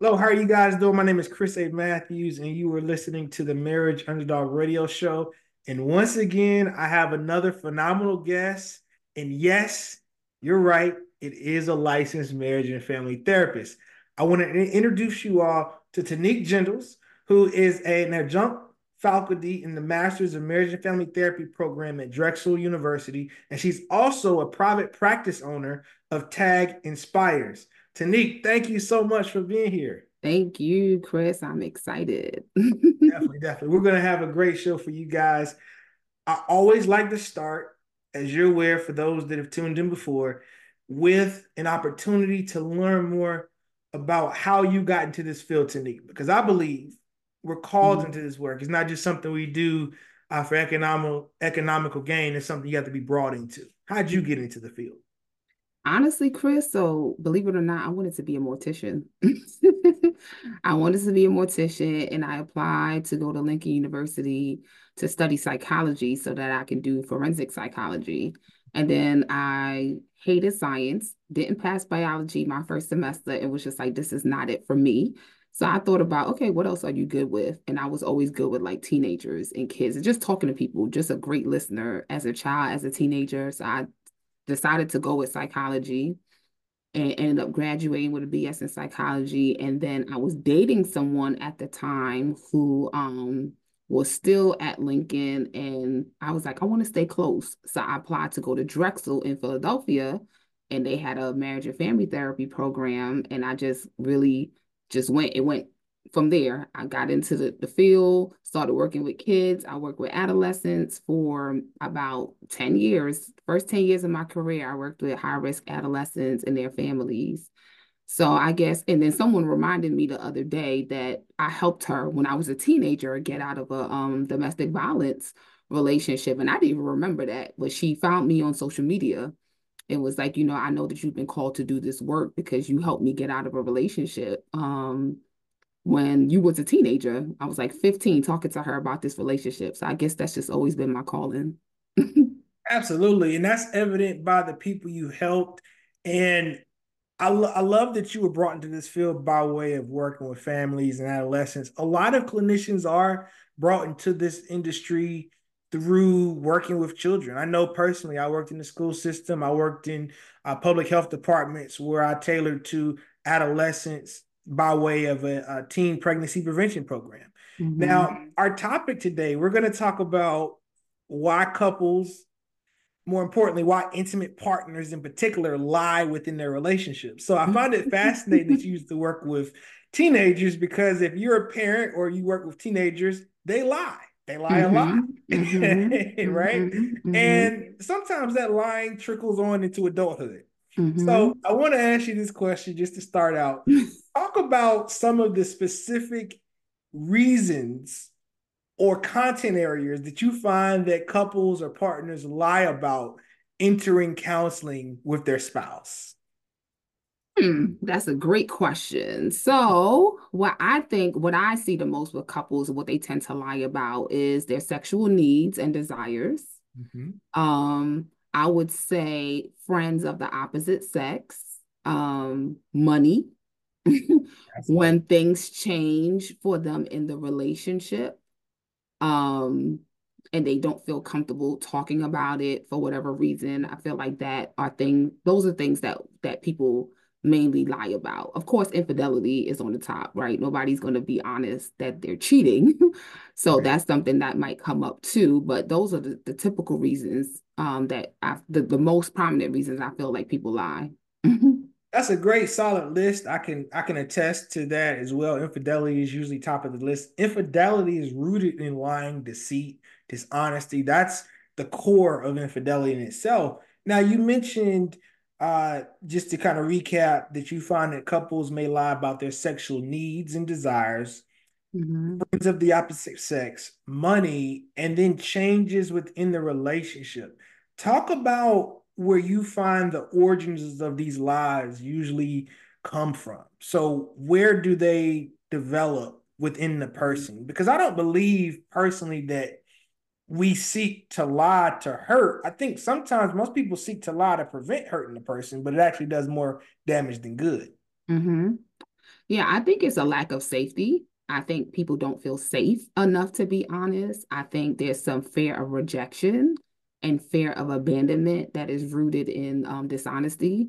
Hello, how are you guys doing? My name is Chris A. Matthews, and you are listening to the Marriage Underdog Radio Show. And once again, I have another phenomenal guest. And yes, you're right, it is a licensed marriage and family therapist. I want to introduce you all to Taniek Gentles, who is an adjunct faculty in the Masters of Marriage and Family Therapy program at Drexel University. And she's also a private practice owner of Tag Inspires. Taniek, thank you so much for being here. Thank you, Chris. I'm excited. definitely, definitely. We're going to have a great show for you guys. I always like to start, as you're aware, for those that have tuned in before, with an opportunity to learn more about how you got into this field, Taniek, because I believe we're called mm-hmm. into this work. It's not just something we do uh, for economical economical gain. It's something you have to be brought into. How'd you get into the field? Honestly, Chris, so believe it or not, I wanted to be a mortician. I wanted to be a mortician and I applied to go to Lincoln University to study psychology so that I can do forensic psychology. And then I hated science, didn't pass biology my first semester. It was just like, this is not it for me. So I thought about, okay, what else are you good with? And I was always good with like teenagers and kids and just talking to people, just a great listener as a child, as a teenager. So I decided to go with psychology and ended up graduating with a BS in psychology. And then I was dating someone at the time who um, was still at Lincoln. And I was like, I want to stay close. So I applied to go to Drexel in Philadelphia. And they had a marriage and family therapy program. And I just really just went, it went from there, I got into the, the field, started working with kids. I worked with adolescents for about 10 years. First 10 years of my career, I worked with high risk adolescents and their families. So I guess, and then someone reminded me the other day that I helped her when I was a teenager get out of a um, domestic violence relationship. And I didn't even remember that, but she found me on social media and was like, you know, I know that you've been called to do this work because you helped me get out of a relationship. Um, when you was a teenager. I was like 15 talking to her about this relationship. So I guess that's just always been my calling. Absolutely. And that's evident by the people you helped. And I, lo- I love that you were brought into this field by way of working with families and adolescents. A lot of clinicians are brought into this industry through working with children. I know personally, I worked in the school system, I worked in uh, public health departments where I tailored to adolescents by way of a, a teen pregnancy prevention program. Mm-hmm. Now, our topic today, we're going to talk about why couples, more importantly, why intimate partners in particular lie within their relationships. So I find it fascinating that you used to work with teenagers because if you're a parent or you work with teenagers, they lie. They lie mm-hmm. a lot, mm-hmm. right? Mm-hmm. And sometimes that lying trickles on into adulthood. Mm-hmm. So I want to ask you this question just to start out. Talk about some of the specific reasons or content areas that you find that couples or partners lie about entering counseling with their spouse. Hmm, that's a great question. So, what I think, what I see the most with couples, what they tend to lie about is their sexual needs and desires. Mm-hmm. Um, I would say friends of the opposite sex, um, money, when things change for them in the relationship, um, and they don't feel comfortable talking about it for whatever reason. I feel like that are things; those are things that that people mainly lie about. Of course, infidelity is on the top, right? Nobody's going to be honest that they're cheating. so right. that's something that might come up too. But those are the, the typical reasons um, that I, the, the most prominent reasons I feel like people lie. that's a great solid list. I can I can attest to that as well. Infidelity is usually top of the list. Infidelity is rooted in lying, deceit, dishonesty. That's the core of infidelity in itself. Now you mentioned uh, just to kind of recap, that you find that couples may lie about their sexual needs and desires, mm-hmm. friends of the opposite sex, money, and then changes within the relationship. Talk about where you find the origins of these lies usually come from. So, where do they develop within the person? Because I don't believe personally that we seek to lie to hurt. I think sometimes most people seek to lie to prevent hurting the person, but it actually does more damage than good. Mm-hmm. Yeah, I think it's a lack of safety. I think people don't feel safe enough to be honest. I think there's some fear of rejection and fear of abandonment that is rooted in um, dishonesty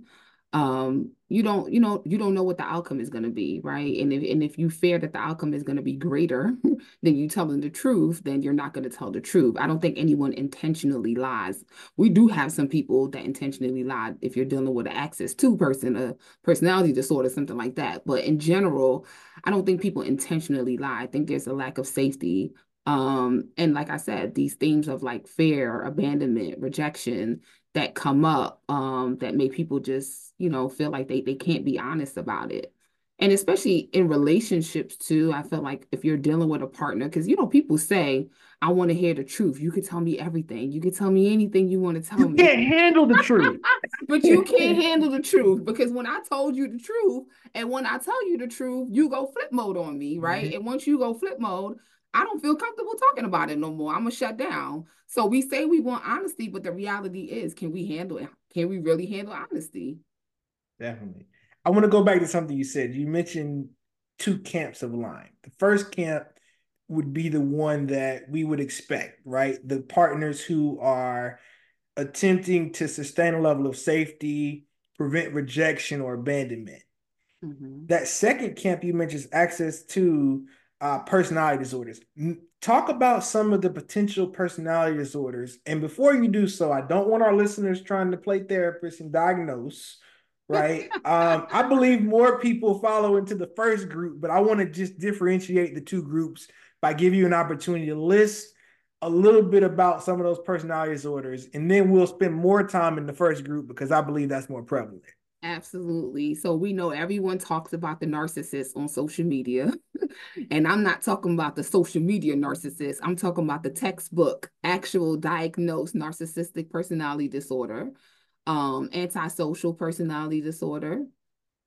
um you don't you know you don't know what the outcome is going to be right? And if and if you fear that the outcome is going to be greater than you telling the truth then you're not going to tell the truth. I don't think anyone intentionally lies. We do have some people that intentionally lie if you're dealing with an Axis II person a personality disorder something like that. But in general i don't think people intentionally lie. I think there's a lack of safety. Um and like i said these themes of like fear abandonment rejection that come up um, that make people just you know feel like they they can't be honest about it. And especially in relationships too i feel like if you're dealing with a partner because you know people say i want to hear the truth. You can tell me everything. You can tell me anything you want to tell you me. you can't handle the truth. But you can't handle the truth because when i told you the truth and when i tell you the truth you go flip mode on me right? Mm-hmm. and once you go flip mode I don't feel comfortable talking about it no more. I'm gonna shut down. So we say we want honesty, but the reality is, can we handle it? Can we really handle honesty? Definitely. I want to go back to something you said. You mentioned two camps of lying. The first camp would be the one that we would expect, right? The partners who are attempting to sustain a level of safety, prevent rejection or abandonment. Mm-hmm. That second camp you mentioned is Axis II uh, personality disorders. Talk about some of the potential personality disorders. And before you do so, I don't want our listeners trying to play therapist and diagnose, right? um, I believe more people follow into the first group, but I want to just differentiate the two groups by giving you an opportunity to list a little bit about some of those personality disorders. And then we'll spend more time in the first group because I believe that's more prevalent. Absolutely. So we know everyone talks about the narcissist on social media. and I'm not talking about the social media narcissist. I'm talking about the textbook, actual diagnosed narcissistic personality disorder, um, antisocial personality disorder,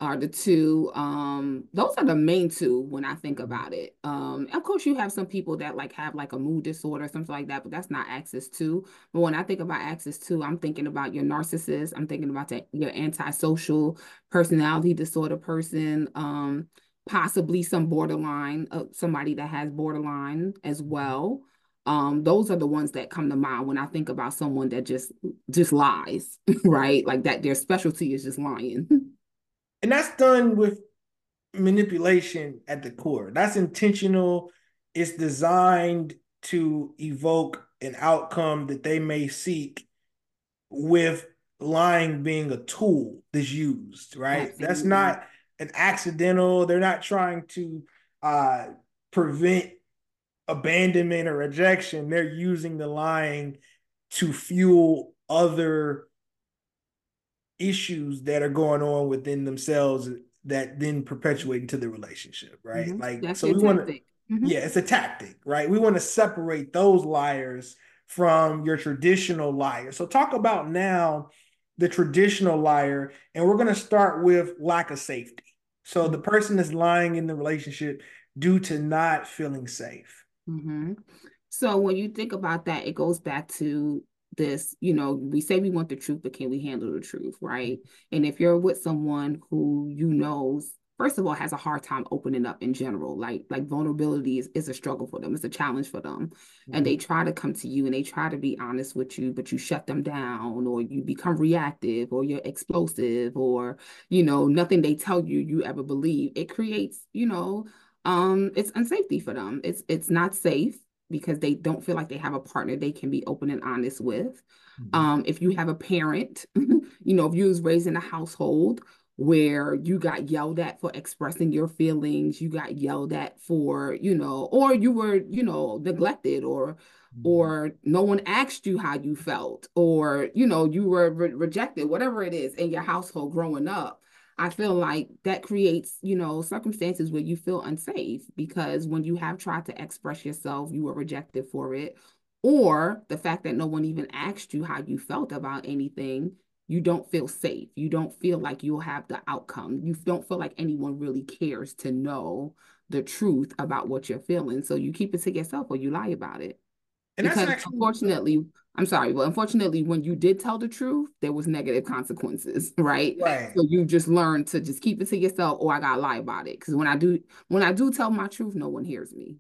are the two um those are the main two when i think about it. Um of course you have some people that like have like a mood disorder something like that but that's not Axis II. But when i think about Axis II i'm thinking about your narcissist. I'm thinking about your antisocial personality disorder person. Um possibly some borderline uh, somebody that has borderline as well um those are the ones that come to mind when i think about someone that just just lies right like that their specialty is just lying and that's done with manipulation at the core. That's intentional. It's designed to evoke an outcome that they may seek with lying being a tool that's used, right? Absolutely. That's not an accidental. They're not trying to uh, prevent abandonment or rejection. They're using the lying to fuel other issues that are going on within themselves that then perpetuate into the relationship, right? Mm-hmm. Like That's so we want to mm-hmm. yeah, it's a tactic, right? We want to separate those liars from your traditional liar. So talk about now the traditional liar and we're going to start with lack of safety. So the person is lying in the relationship due to not feeling safe. Mm-hmm. So when you think about that, it goes back to this, you know, we say we want the truth, but can we handle the truth, right? And if you're with someone who you knows, first of all, has a hard time opening up in general, like like vulnerability is, is a struggle for them, it's a challenge for them. Mm-hmm. And they mm-hmm. try to come to you and they try to be honest with you, but you shut them down or you become reactive or you're explosive or, you know, nothing they tell you you ever believe. It creates, you know, um, it's unsafety for them. It's it's not safe because they don't feel like they have a partner they can be open and honest with. Mm-hmm. Um, if you have a parent, you know, if you was raised in a household where you got yelled at for expressing your feelings, you got yelled at for, you know, or you were, you know, neglected or mm-hmm. or no one asked you how you felt or you know you were re- rejected whatever it is in your household growing up I feel like that creates, you know, circumstances where you feel unsafe because when you have tried to express yourself, you were rejected for it. Or the fact that no one even asked you how you felt about anything, you don't feel safe. You don't feel like you'll have the outcome. You don't feel like anyone really cares to know the truth about what you're feeling. So you keep it to yourself or you lie about it. And that's because actually unfortunately, I'm sorry, but unfortunately, when you did tell the truth, there was negative consequences, right? right. So you just learned to just keep it to yourself, or I gotta lie about it. Because when I do, when I do tell my truth, no one hears me.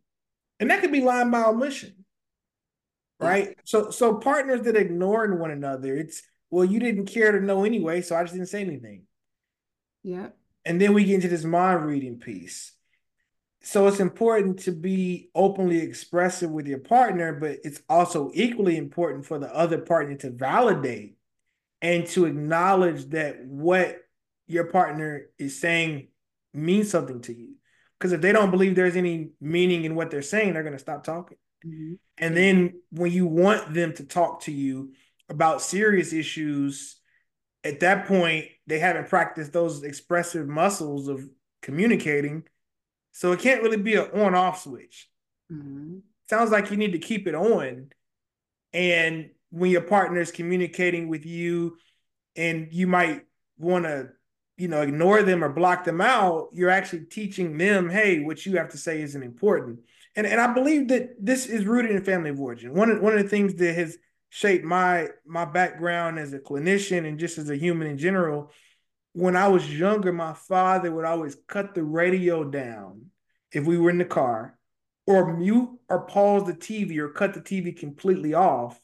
And that could be lying by omission. Right. Yeah. So so partners that ignoring one another, it's well, you didn't care to know anyway, so I just didn't say anything. Yeah. And then we get into this mind reading piece. So it's important to be openly expressive with your partner, but it's also equally important for the other partner to validate and to acknowledge that what your partner is saying means something to you. Because if they don't believe there's any meaning in what they're saying, they're going to stop talking. Mm-hmm. And then when you want them to talk to you about serious issues, at that point, they haven't practiced those expressive muscles of communicating. So it can't really be an on off switch. Mm-hmm. Sounds like you need to keep it on. And when your partner is communicating with you and you might want to, you know, ignore them or block them out, you're actually teaching them, hey, what you have to say isn't important. And, and I believe that this is rooted in family of origin. One of, one of the things that has shaped my my background as a clinician and just as a human in general. When I was younger, my father would always cut the radio down if we were in the car, or mute or pause the TV or cut the TV completely off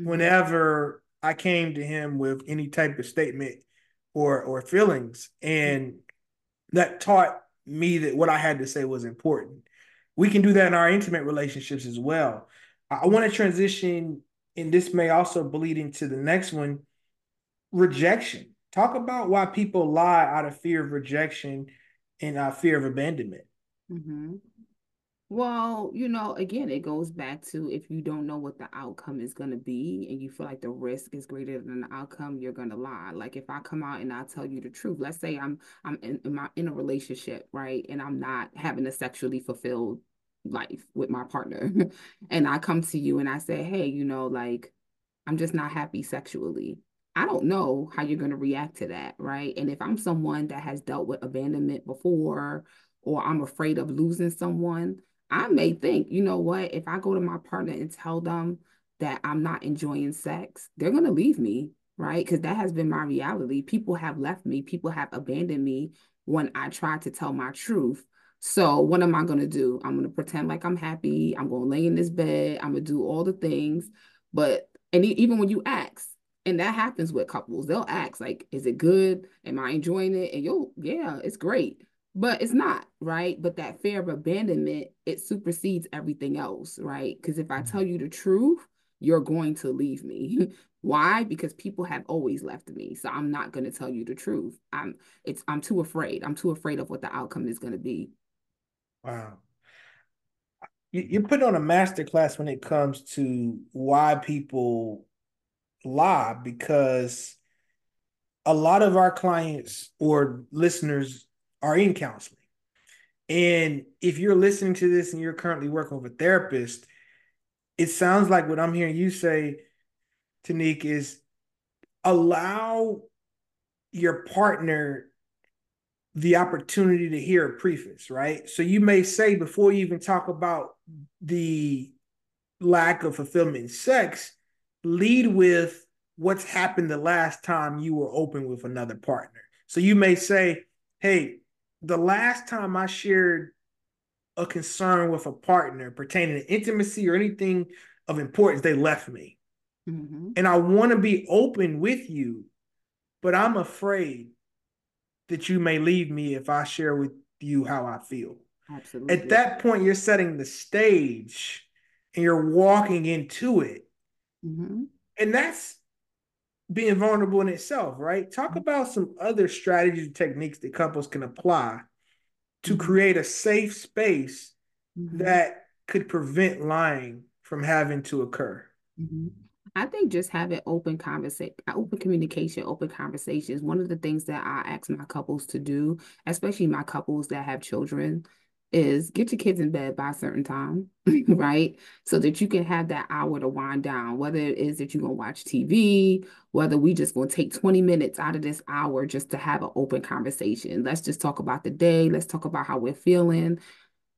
mm-hmm. whenever I came to him with any type of statement or or feelings. And that taught me that what I had to say was important. We can do that in our intimate relationships as well. I want to transition and this may also bleed into the next one rejection. Talk about why people lie out of fear of rejection and uh, fear of abandonment. Mm-hmm. Well, you know, again, it goes back to if you don't know what the outcome is going to be and you feel like the risk is greater than the outcome, you're going to lie. Like if I come out and I tell you the truth, let's say I'm I'm in, in, my, in a relationship, right, and I'm not having a sexually fulfilled life with my partner and I come to you and I say, hey, you know, like I'm just not happy sexually. I don't know how you're going to react to that, right? And if I'm someone that has dealt with abandonment before or I'm afraid of losing someone, I may think, you know what, if I go to my partner and tell them that I'm not enjoying sex, they're going to leave me, right? Because that has been my reality. People have left me, people have abandoned me when I try to tell my truth so what am I going to do? I'm going to pretend like I'm happy. I'm going to lay in this bed. I'm going to do all the things. But, and even when you ask, and that happens with couples, they'll ask, like, is it good? Am I enjoying it? And you'll, yeah, it's great. But it's not, right? But that fear of abandonment, it supersedes everything else, right? Because if I tell you the truth, you're going to leave me. Why? Because people have always left me. So I'm not going to tell you the truth. I'm it's I'm too afraid. I'm too afraid of what the outcome is going to be. Wow. You, are putting on a master class when it comes to why people lie because a lot of our clients or listeners are in counseling. And if you're listening to this and you're currently working with a therapist, it sounds like what I'm hearing you say, Taniek, is allow your partner the opportunity to hear a preface, right? So you may say before you even talk about the lack of fulfillment in sex, lead with what's happened the last time you were open with another partner. So you may say, hey, the last time I shared a concern with a partner pertaining to intimacy or anything of importance, they left me. Mm-hmm. And I want to be open with you, but I'm afraid that you may leave me if I share with you how I feel. Absolutely. At that point, you're setting the stage and you're walking into it. Mm-hmm. And that's being vulnerable in itself, right? Talk mm-hmm. about some other strategies and techniques that couples can apply to mm-hmm. create a safe space mm-hmm. that could prevent lying from having to occur. I think just having open conversation, open communication, open conversations. One of the things that I ask my couples to do, especially my couples that have children, is get your kids in bed by a certain time, right? So that you can have that hour to wind down, whether it is that you're gonna watch TV, whether we just gonna take 20 minutes out of this hour just to have an open conversation. Let's just talk about the day, let's talk about how we're feeling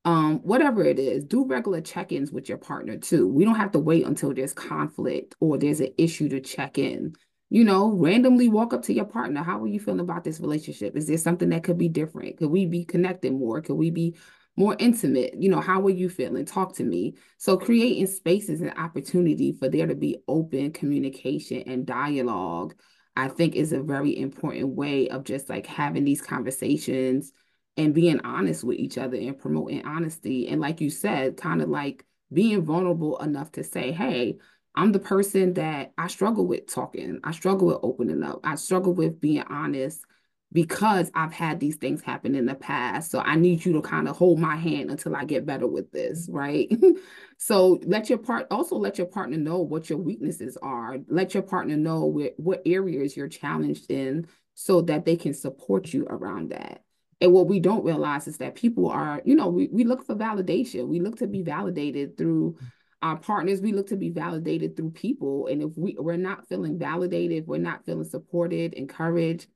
um, whatever it is, do regular check-ins with your partner too. We don't have to wait until there's conflict or there's an issue to check in. You know, randomly walk up to your partner. How are you feeling about this relationship? Is there something that could be different? Could we be connected more? Could we be more intimate? You know, how are you feeling? Talk to me. So creating spaces and opportunity for there to be open communication and dialogue, I think is a very important way of just like having these conversations and being honest with each other and promoting honesty. And like you said, kind of like being vulnerable enough to say, hey, I'm the person that I struggle with talking. I struggle with opening up. I struggle with being honest because I've had these things happen in the past. So I need you to kind of hold my hand until I get better with this, right? so let your part also let your partner know what your weaknesses are. Let your partner know what areas you're challenged in so that they can support you around that. And what we don't realize is that people are, you know, we, we look for validation. We look to be validated through our partners. We look to be validated through people. And if we, we're not feeling validated, we're not feeling supported, encouraged,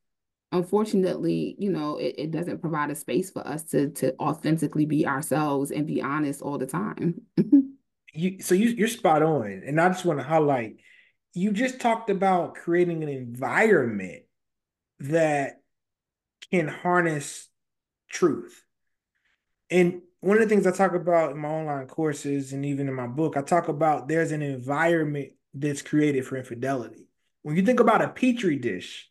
unfortunately, you know, it, it doesn't provide a space for us to to authentically be ourselves and be honest all the time. you so you you're spot on. And I just want to highlight you just talked about creating an environment that can harness truth. And one of the things I talk about in my online courses and even in my book, I talk about there's an environment that's created for infidelity. When you think about a petri dish,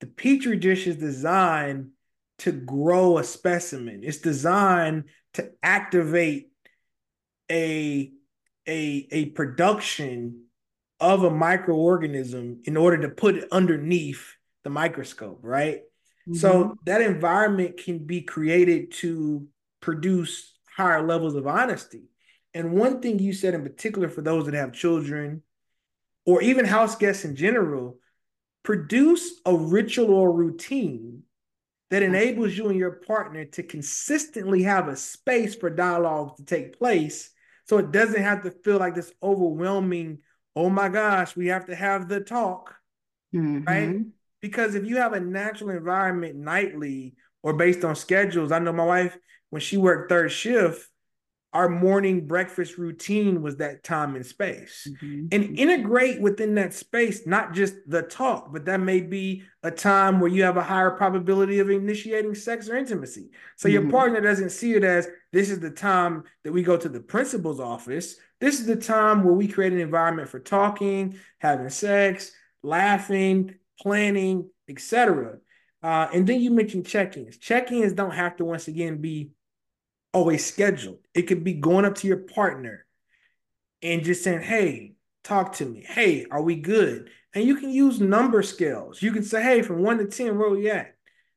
the petri dish is designed to grow a specimen. It's designed to activate a a a production of a microorganism in order to put it underneath the microscope, right? Mm-hmm. So that environment can be created to produce higher levels of honesty. And one thing you said in particular for those that have children or even house guests in general, produce a ritual or routine that enables you and your partner to consistently have a space for dialogue to take place so it doesn't have to feel like this overwhelming oh my gosh we have to have the talk mm-hmm. right because if you have a natural environment nightly or based on schedules, I know my wife, when she worked third shift, our morning breakfast routine was that time and space. Mm-hmm. And integrate within that space, not just the talk, but that may be a time where you have a higher probability of initiating sex or intimacy. So mm-hmm. your partner doesn't see it as this is the time that we go to the principal's office. This is the time where we create an environment for talking, having sex, laughing, planning, etc. Uh, and then you mentioned check-ins. Check-ins don't have to once again be always scheduled. It could be going up to your partner and just saying, "Hey, talk to me. Hey, are we good?" And you can use number scales. You can say, "Hey, from one to ten, where are we at?"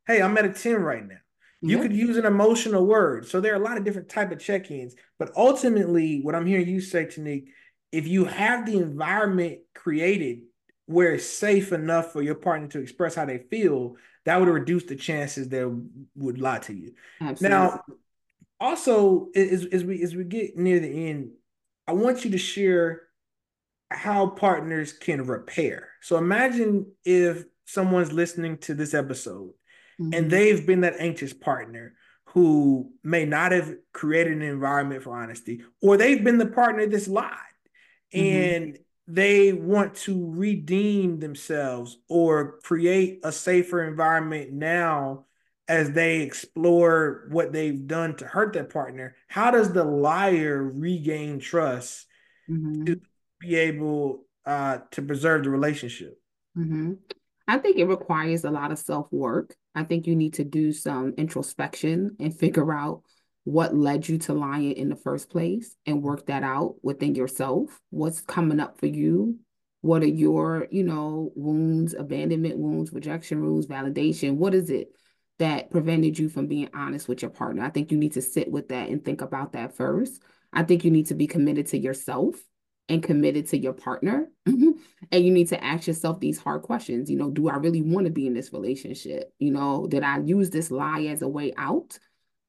Hey, I'm at a ten right now. You could use an emotional word. So there are a lot of different type of check-ins. But ultimately, what I'm hearing you say, Taniek, if you have the environment created where it's safe enough for your partner to express how they feel, that would reduce the chances they would lie to you. Absolutely. Now, also as, as we as we get near the end, I want you to share how partners can repair. So imagine if someone's listening to this episode mm-hmm. and they've been that anxious partner who may not have created an environment for honesty, or they've been the partner that's lied. Mm-hmm. And they want to redeem themselves or create a safer environment now as they explore what they've done to hurt their partner how does the liar regain trust mm-hmm. to be able uh, to preserve the relationship mm-hmm. i think it requires a lot of self-work i think you need to do some introspection and figure out what led you to lying in the first place and work that out within yourself. What's coming up for you? What are your, you know, wounds, abandonment wounds, rejection wounds, validation? What is it that prevented you from being honest with your partner? I think you need to sit with that and think about that first. I think you need to be committed to yourself and committed to your partner. and you need to ask yourself these hard questions. You know, do I really want to be in this relationship? You know, did I use this lie as a way out?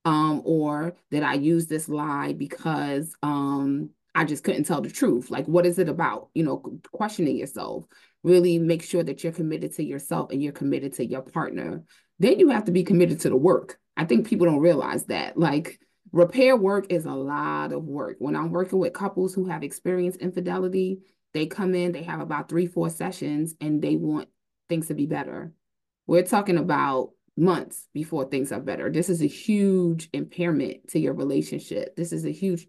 Um, or that I use this lie because um, I just couldn't tell the truth. Like, what is it about? You know, questioning yourself. Really make sure that you're committed to yourself and you're committed to your partner. Then you have to be committed to the work. I think people don't realize that. Like, repair work is a lot of work. When I'm working with couples who have experienced infidelity, they come in, they have about three, four sessions, and they want things to be better. We're talking about months before things are better. This is a huge impairment to your relationship. This is a huge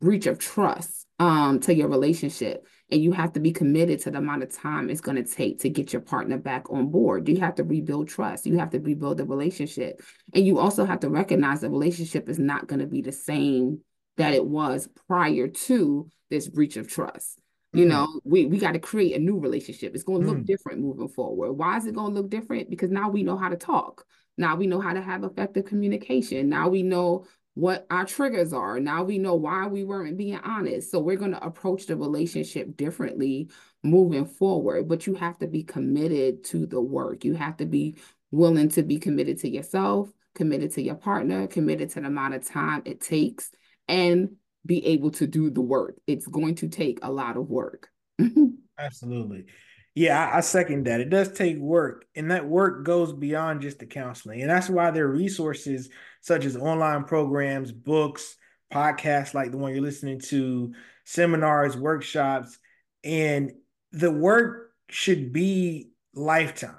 breach of trust um, to your relationship. And you have to be committed to the amount of time it's going to take to get your partner back on board. You have to rebuild trust. You have to rebuild the relationship. And you also have to recognize the relationship is not going to be the same that it was prior to this breach of trust. You know, we, we got to create a new relationship. It's going to look mm. different moving forward. Why is it going to look different? Because now we know how to talk. Now we know how to have effective communication. Now we know what our triggers are. Now we know why we weren't being honest. So we're going to approach the relationship differently moving forward. But you have to be committed to the work. You have to be willing to be committed to yourself, committed to your partner, committed to the amount of time it takes, and be able to do the work. It's going to take a lot of work. Absolutely. Yeah, I, I, second that. It does take work, and that work goes beyond just the counseling. And that's why there are resources such as online programs, books, podcasts like the one you're listening to, seminars, workshops, and the work should be lifetime.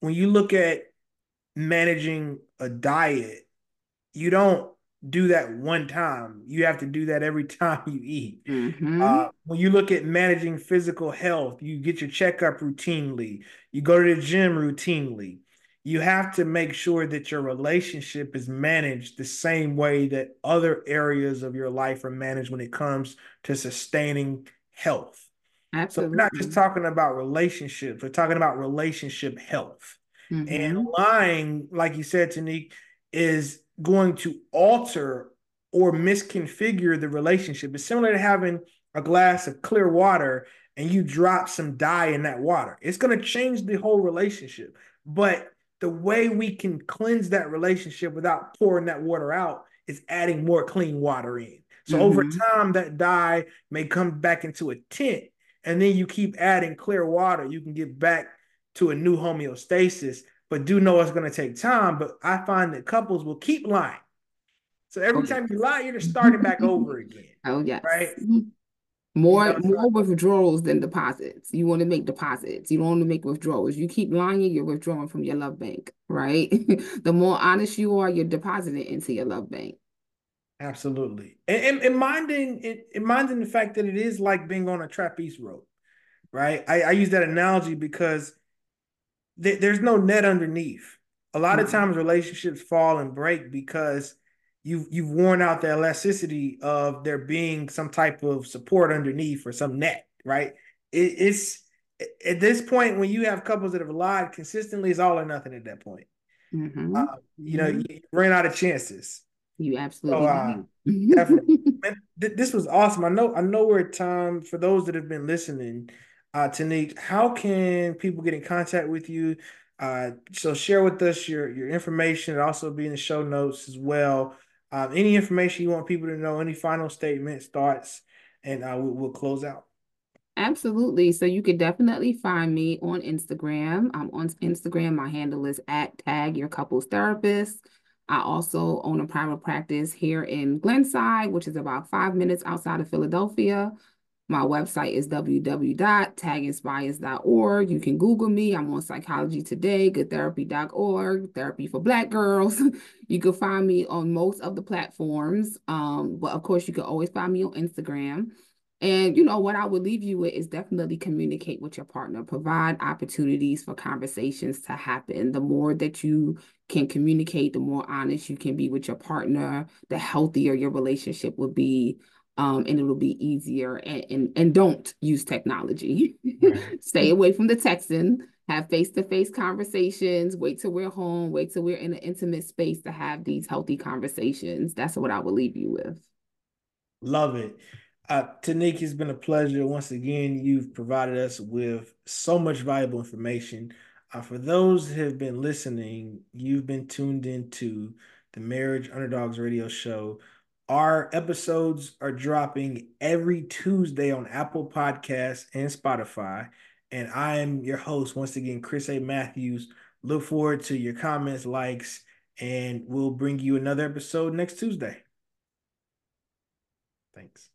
When you look at managing a diet, you don't do that one time. You have to do that every time you eat. Mm-hmm. Uh, when you look at managing physical health, you get your checkup routinely, you go to the gym routinely. You have to make sure that your relationship is managed the same way that other areas of your life are managed when it comes to sustaining health. Absolutely. So we're not just talking about relationships, we're talking about relationship health. Mm-hmm. And lying, like you said, Taniek, is going to alter or misconfigure the relationship. It's similar to having a glass of clear water and you drop some dye in that water. It's going to change the whole relationship. But the way we can cleanse that relationship without pouring that water out is adding more clean water in. So mm-hmm. over time, that dye may come back into a tint, and then you keep adding clear water. You can get back to a new homeostasis but do know it's going to take time. But I find that couples will keep lying. So every oh, time you lie, you're just starting back over again. Oh yeah, right. More you know, more withdrawals than deposits. You want to make deposits. You don't want to make withdrawals. You keep lying, you're withdrawing from your love bank, right? the more honest you are, you're depositing into your love bank. Absolutely, and, and, and minding and minding the fact that it is like being on a trapeze rope, right? I, I use that analogy because th- there's no net underneath. A lot mm-hmm. of times relationships fall and break because you've you've worn out the elasticity of there being some type of support underneath or some net, right? It, it's at this point when you have couples that have lied consistently, it's all or nothing at that point. Mm-hmm. Uh, you know, mm-hmm. you ran out of chances. You absolutely. So, uh, definitely. Man, th- this was awesome. I know. I know we're at time for those that have been listening uh, Taniek, how can people get in contact with you? Uh, so share with us your your information. and also be in the show notes as well. Um, any information you want people to know, any final statements, thoughts, and uh, we'll, we'll close out. Absolutely. So you could definitely find me on Instagram. I'm on Instagram. My handle is at tag your couples therapist. I also own a private practice here in Glenside, which is about five minutes outside of Philadelphia. My website is www.taginspires.org. You can Google me. I'm on Psychology Today, goodtherapy.org, Therapy for Black Girls. you can find me on most of the platforms. Um, but of course, you can always find me on Instagram. And you know what I would leave you with is definitely communicate with your partner, provide opportunities for conversations to happen. The more that you can communicate, the more honest you can be with your partner, the healthier your relationship will be um, and it'll be easier. And, and, and don't use technology. Right. Stay away from the texting. Have face to face conversations. Wait till we're home. Wait till we're in an intimate space to have these healthy conversations. That's what I will leave you with. Love it. Uh, Taniek, it's been a pleasure. Once again, you've provided us with so much valuable information. Uh, for those who have been listening, you've been tuned into the Marriage Underdogs Radio Show. Our episodes are dropping every Tuesday on Apple Podcasts and Spotify. And I am your host, once again, Chris A. Matthews. Look forward to your comments, likes, and we'll bring you another episode next Tuesday. Thanks.